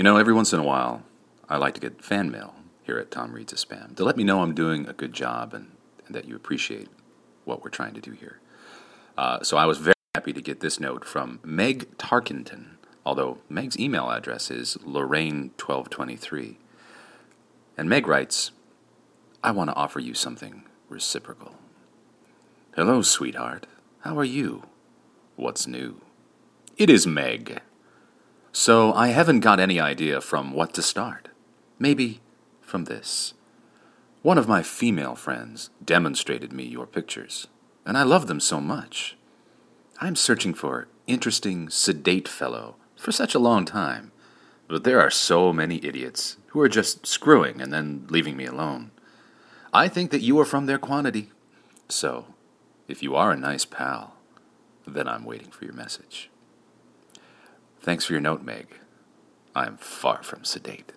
You know, every once in a while, I like to get fan mail here at Tom Reads a Spam to let me know I'm doing a good job and, and that you appreciate what we're trying to do here. Uh, so I was very happy to get this note from Meg Tarkenton, although Meg's email address is Lorraine1223. And Meg writes, I want to offer you something reciprocal. Hello, sweetheart. How are you? What's new? It is Meg. So I haven't got any idea from what to start. Maybe from this. One of my female friends demonstrated me your pictures, and I love them so much. I'm searching for interesting, sedate fellow for such a long time, but there are so many idiots who are just screwing and then leaving me alone. I think that you are from their quantity. So, if you are a nice pal, then I'm waiting for your message. Thanks for your note, Meg. I'm far from sedate.